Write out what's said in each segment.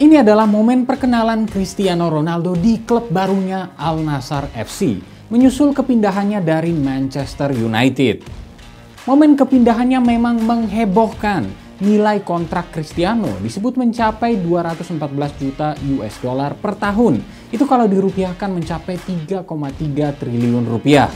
Ini adalah momen perkenalan Cristiano Ronaldo di klub barunya Al Nassr FC, menyusul kepindahannya dari Manchester United. Momen kepindahannya memang menghebohkan. Nilai kontrak Cristiano disebut mencapai 214 juta US dollar per tahun. Itu kalau dirupiahkan mencapai 3,3 triliun rupiah.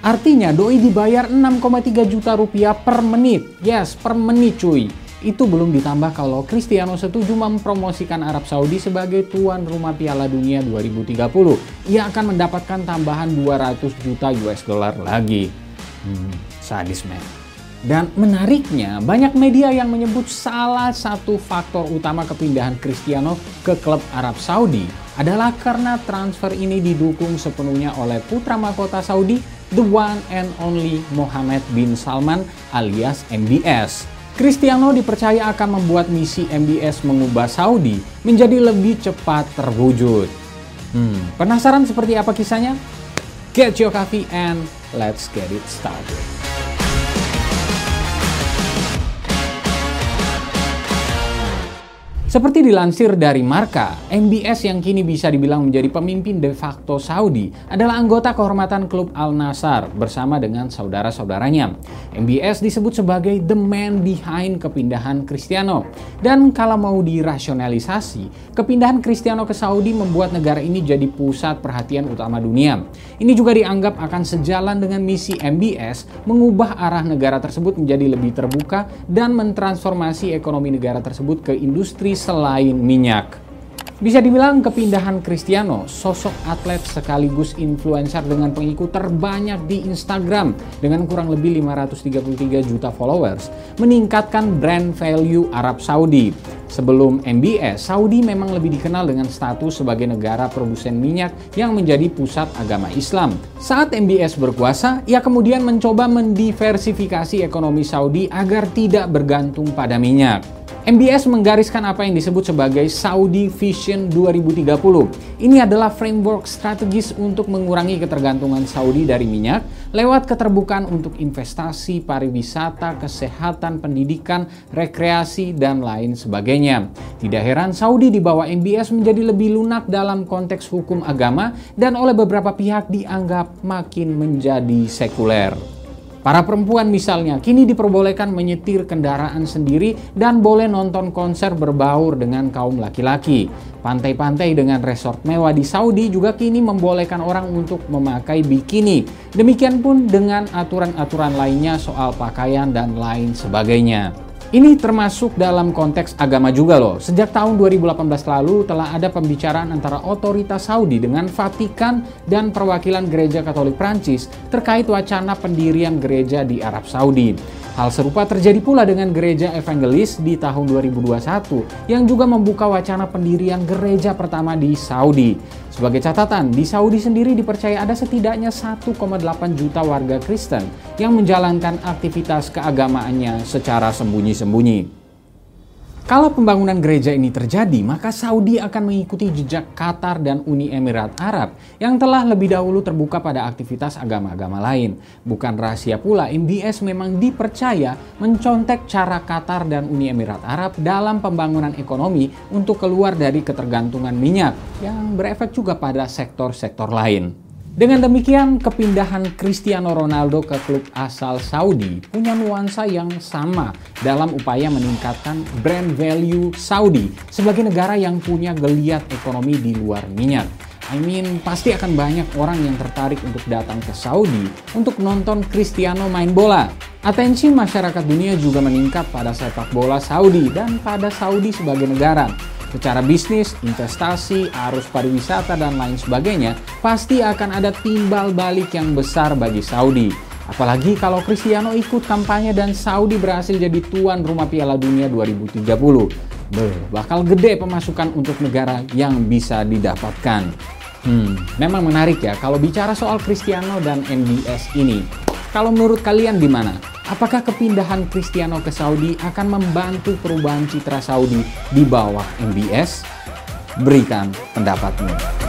Artinya doi dibayar 6,3 juta rupiah per menit. Yes, per menit cuy. Itu belum ditambah kalau Cristiano setuju mempromosikan Arab Saudi sebagai tuan rumah Piala Dunia 2030. Ia akan mendapatkan tambahan 200 juta US dollar lagi. Hmm, sadis men. Dan menariknya, banyak media yang menyebut salah satu faktor utama kepindahan Cristiano ke klub Arab Saudi adalah karena transfer ini didukung sepenuhnya oleh putra mahkota Saudi, the one and only Mohammed bin Salman alias MBS. Cristiano dipercaya akan membuat misi MBS mengubah Saudi menjadi lebih cepat terwujud. Hmm, penasaran seperti apa kisahnya? Get your coffee and let's get it started. Seperti dilansir dari Marka, MBS yang kini bisa dibilang menjadi pemimpin de facto Saudi adalah anggota kehormatan klub Al Nassr bersama dengan saudara-saudaranya. MBS disebut sebagai the man behind kepindahan Cristiano. Dan kalau mau dirasionalisasi, kepindahan Cristiano ke Saudi membuat negara ini jadi pusat perhatian utama dunia. Ini juga dianggap akan sejalan dengan misi MBS mengubah arah negara tersebut menjadi lebih terbuka dan mentransformasi ekonomi negara tersebut ke industri selain minyak. Bisa dibilang kepindahan Cristiano, sosok atlet sekaligus influencer dengan pengikut terbanyak di Instagram dengan kurang lebih 533 juta followers, meningkatkan brand value Arab Saudi. Sebelum MBS, Saudi memang lebih dikenal dengan status sebagai negara produsen minyak yang menjadi pusat agama Islam. Saat MBS berkuasa, ia kemudian mencoba mendiversifikasi ekonomi Saudi agar tidak bergantung pada minyak. MBS menggariskan apa yang disebut sebagai Saudi Vision 2030. Ini adalah framework strategis untuk mengurangi ketergantungan Saudi dari minyak lewat keterbukaan untuk investasi, pariwisata, kesehatan, pendidikan, rekreasi, dan lain sebagainya. Tidak heran Saudi di bawah MBS menjadi lebih lunak dalam konteks hukum agama dan oleh beberapa pihak dianggap makin menjadi sekuler. Para perempuan misalnya kini diperbolehkan menyetir kendaraan sendiri dan boleh nonton konser berbaur dengan kaum laki-laki. Pantai-pantai dengan resort mewah di Saudi juga kini membolehkan orang untuk memakai bikini. Demikian pun dengan aturan-aturan lainnya soal pakaian dan lain sebagainya. Ini termasuk dalam konteks agama juga loh. Sejak tahun 2018 lalu telah ada pembicaraan antara otoritas Saudi dengan Vatikan dan perwakilan gereja Katolik Prancis terkait wacana pendirian gereja di Arab Saudi. Hal serupa terjadi pula dengan gereja evangelis di tahun 2021 yang juga membuka wacana pendirian gereja pertama di Saudi. Sebagai catatan, di Saudi sendiri dipercaya ada setidaknya 1,8 juta warga Kristen yang menjalankan aktivitas keagamaannya secara sembunyi-sembunyi. Kalau pembangunan gereja ini terjadi, maka Saudi akan mengikuti jejak Qatar dan Uni Emirat Arab yang telah lebih dahulu terbuka pada aktivitas agama-agama lain. Bukan rahasia pula, MBS memang dipercaya mencontek cara Qatar dan Uni Emirat Arab dalam pembangunan ekonomi untuk keluar dari ketergantungan minyak yang berefek juga pada sektor-sektor lain. Dengan demikian, kepindahan Cristiano Ronaldo ke klub asal Saudi punya nuansa yang sama dalam upaya meningkatkan brand value Saudi sebagai negara yang punya geliat ekonomi di luar minyak. I mean, pasti akan banyak orang yang tertarik untuk datang ke Saudi untuk nonton Cristiano main bola. Atensi masyarakat dunia juga meningkat pada sepak bola Saudi dan pada Saudi sebagai negara. Secara bisnis, investasi, arus pariwisata, dan lain sebagainya, pasti akan ada timbal balik yang besar bagi Saudi. Apalagi kalau Cristiano ikut kampanye dan Saudi berhasil jadi tuan rumah Piala Dunia 2030. Beuh, bakal gede pemasukan untuk negara yang bisa didapatkan. Hmm, memang menarik ya kalau bicara soal Cristiano dan MBS ini. Kalau menurut kalian gimana? Apakah kepindahan Cristiano ke Saudi akan membantu perubahan citra Saudi di bawah MBS? Berikan pendapatmu.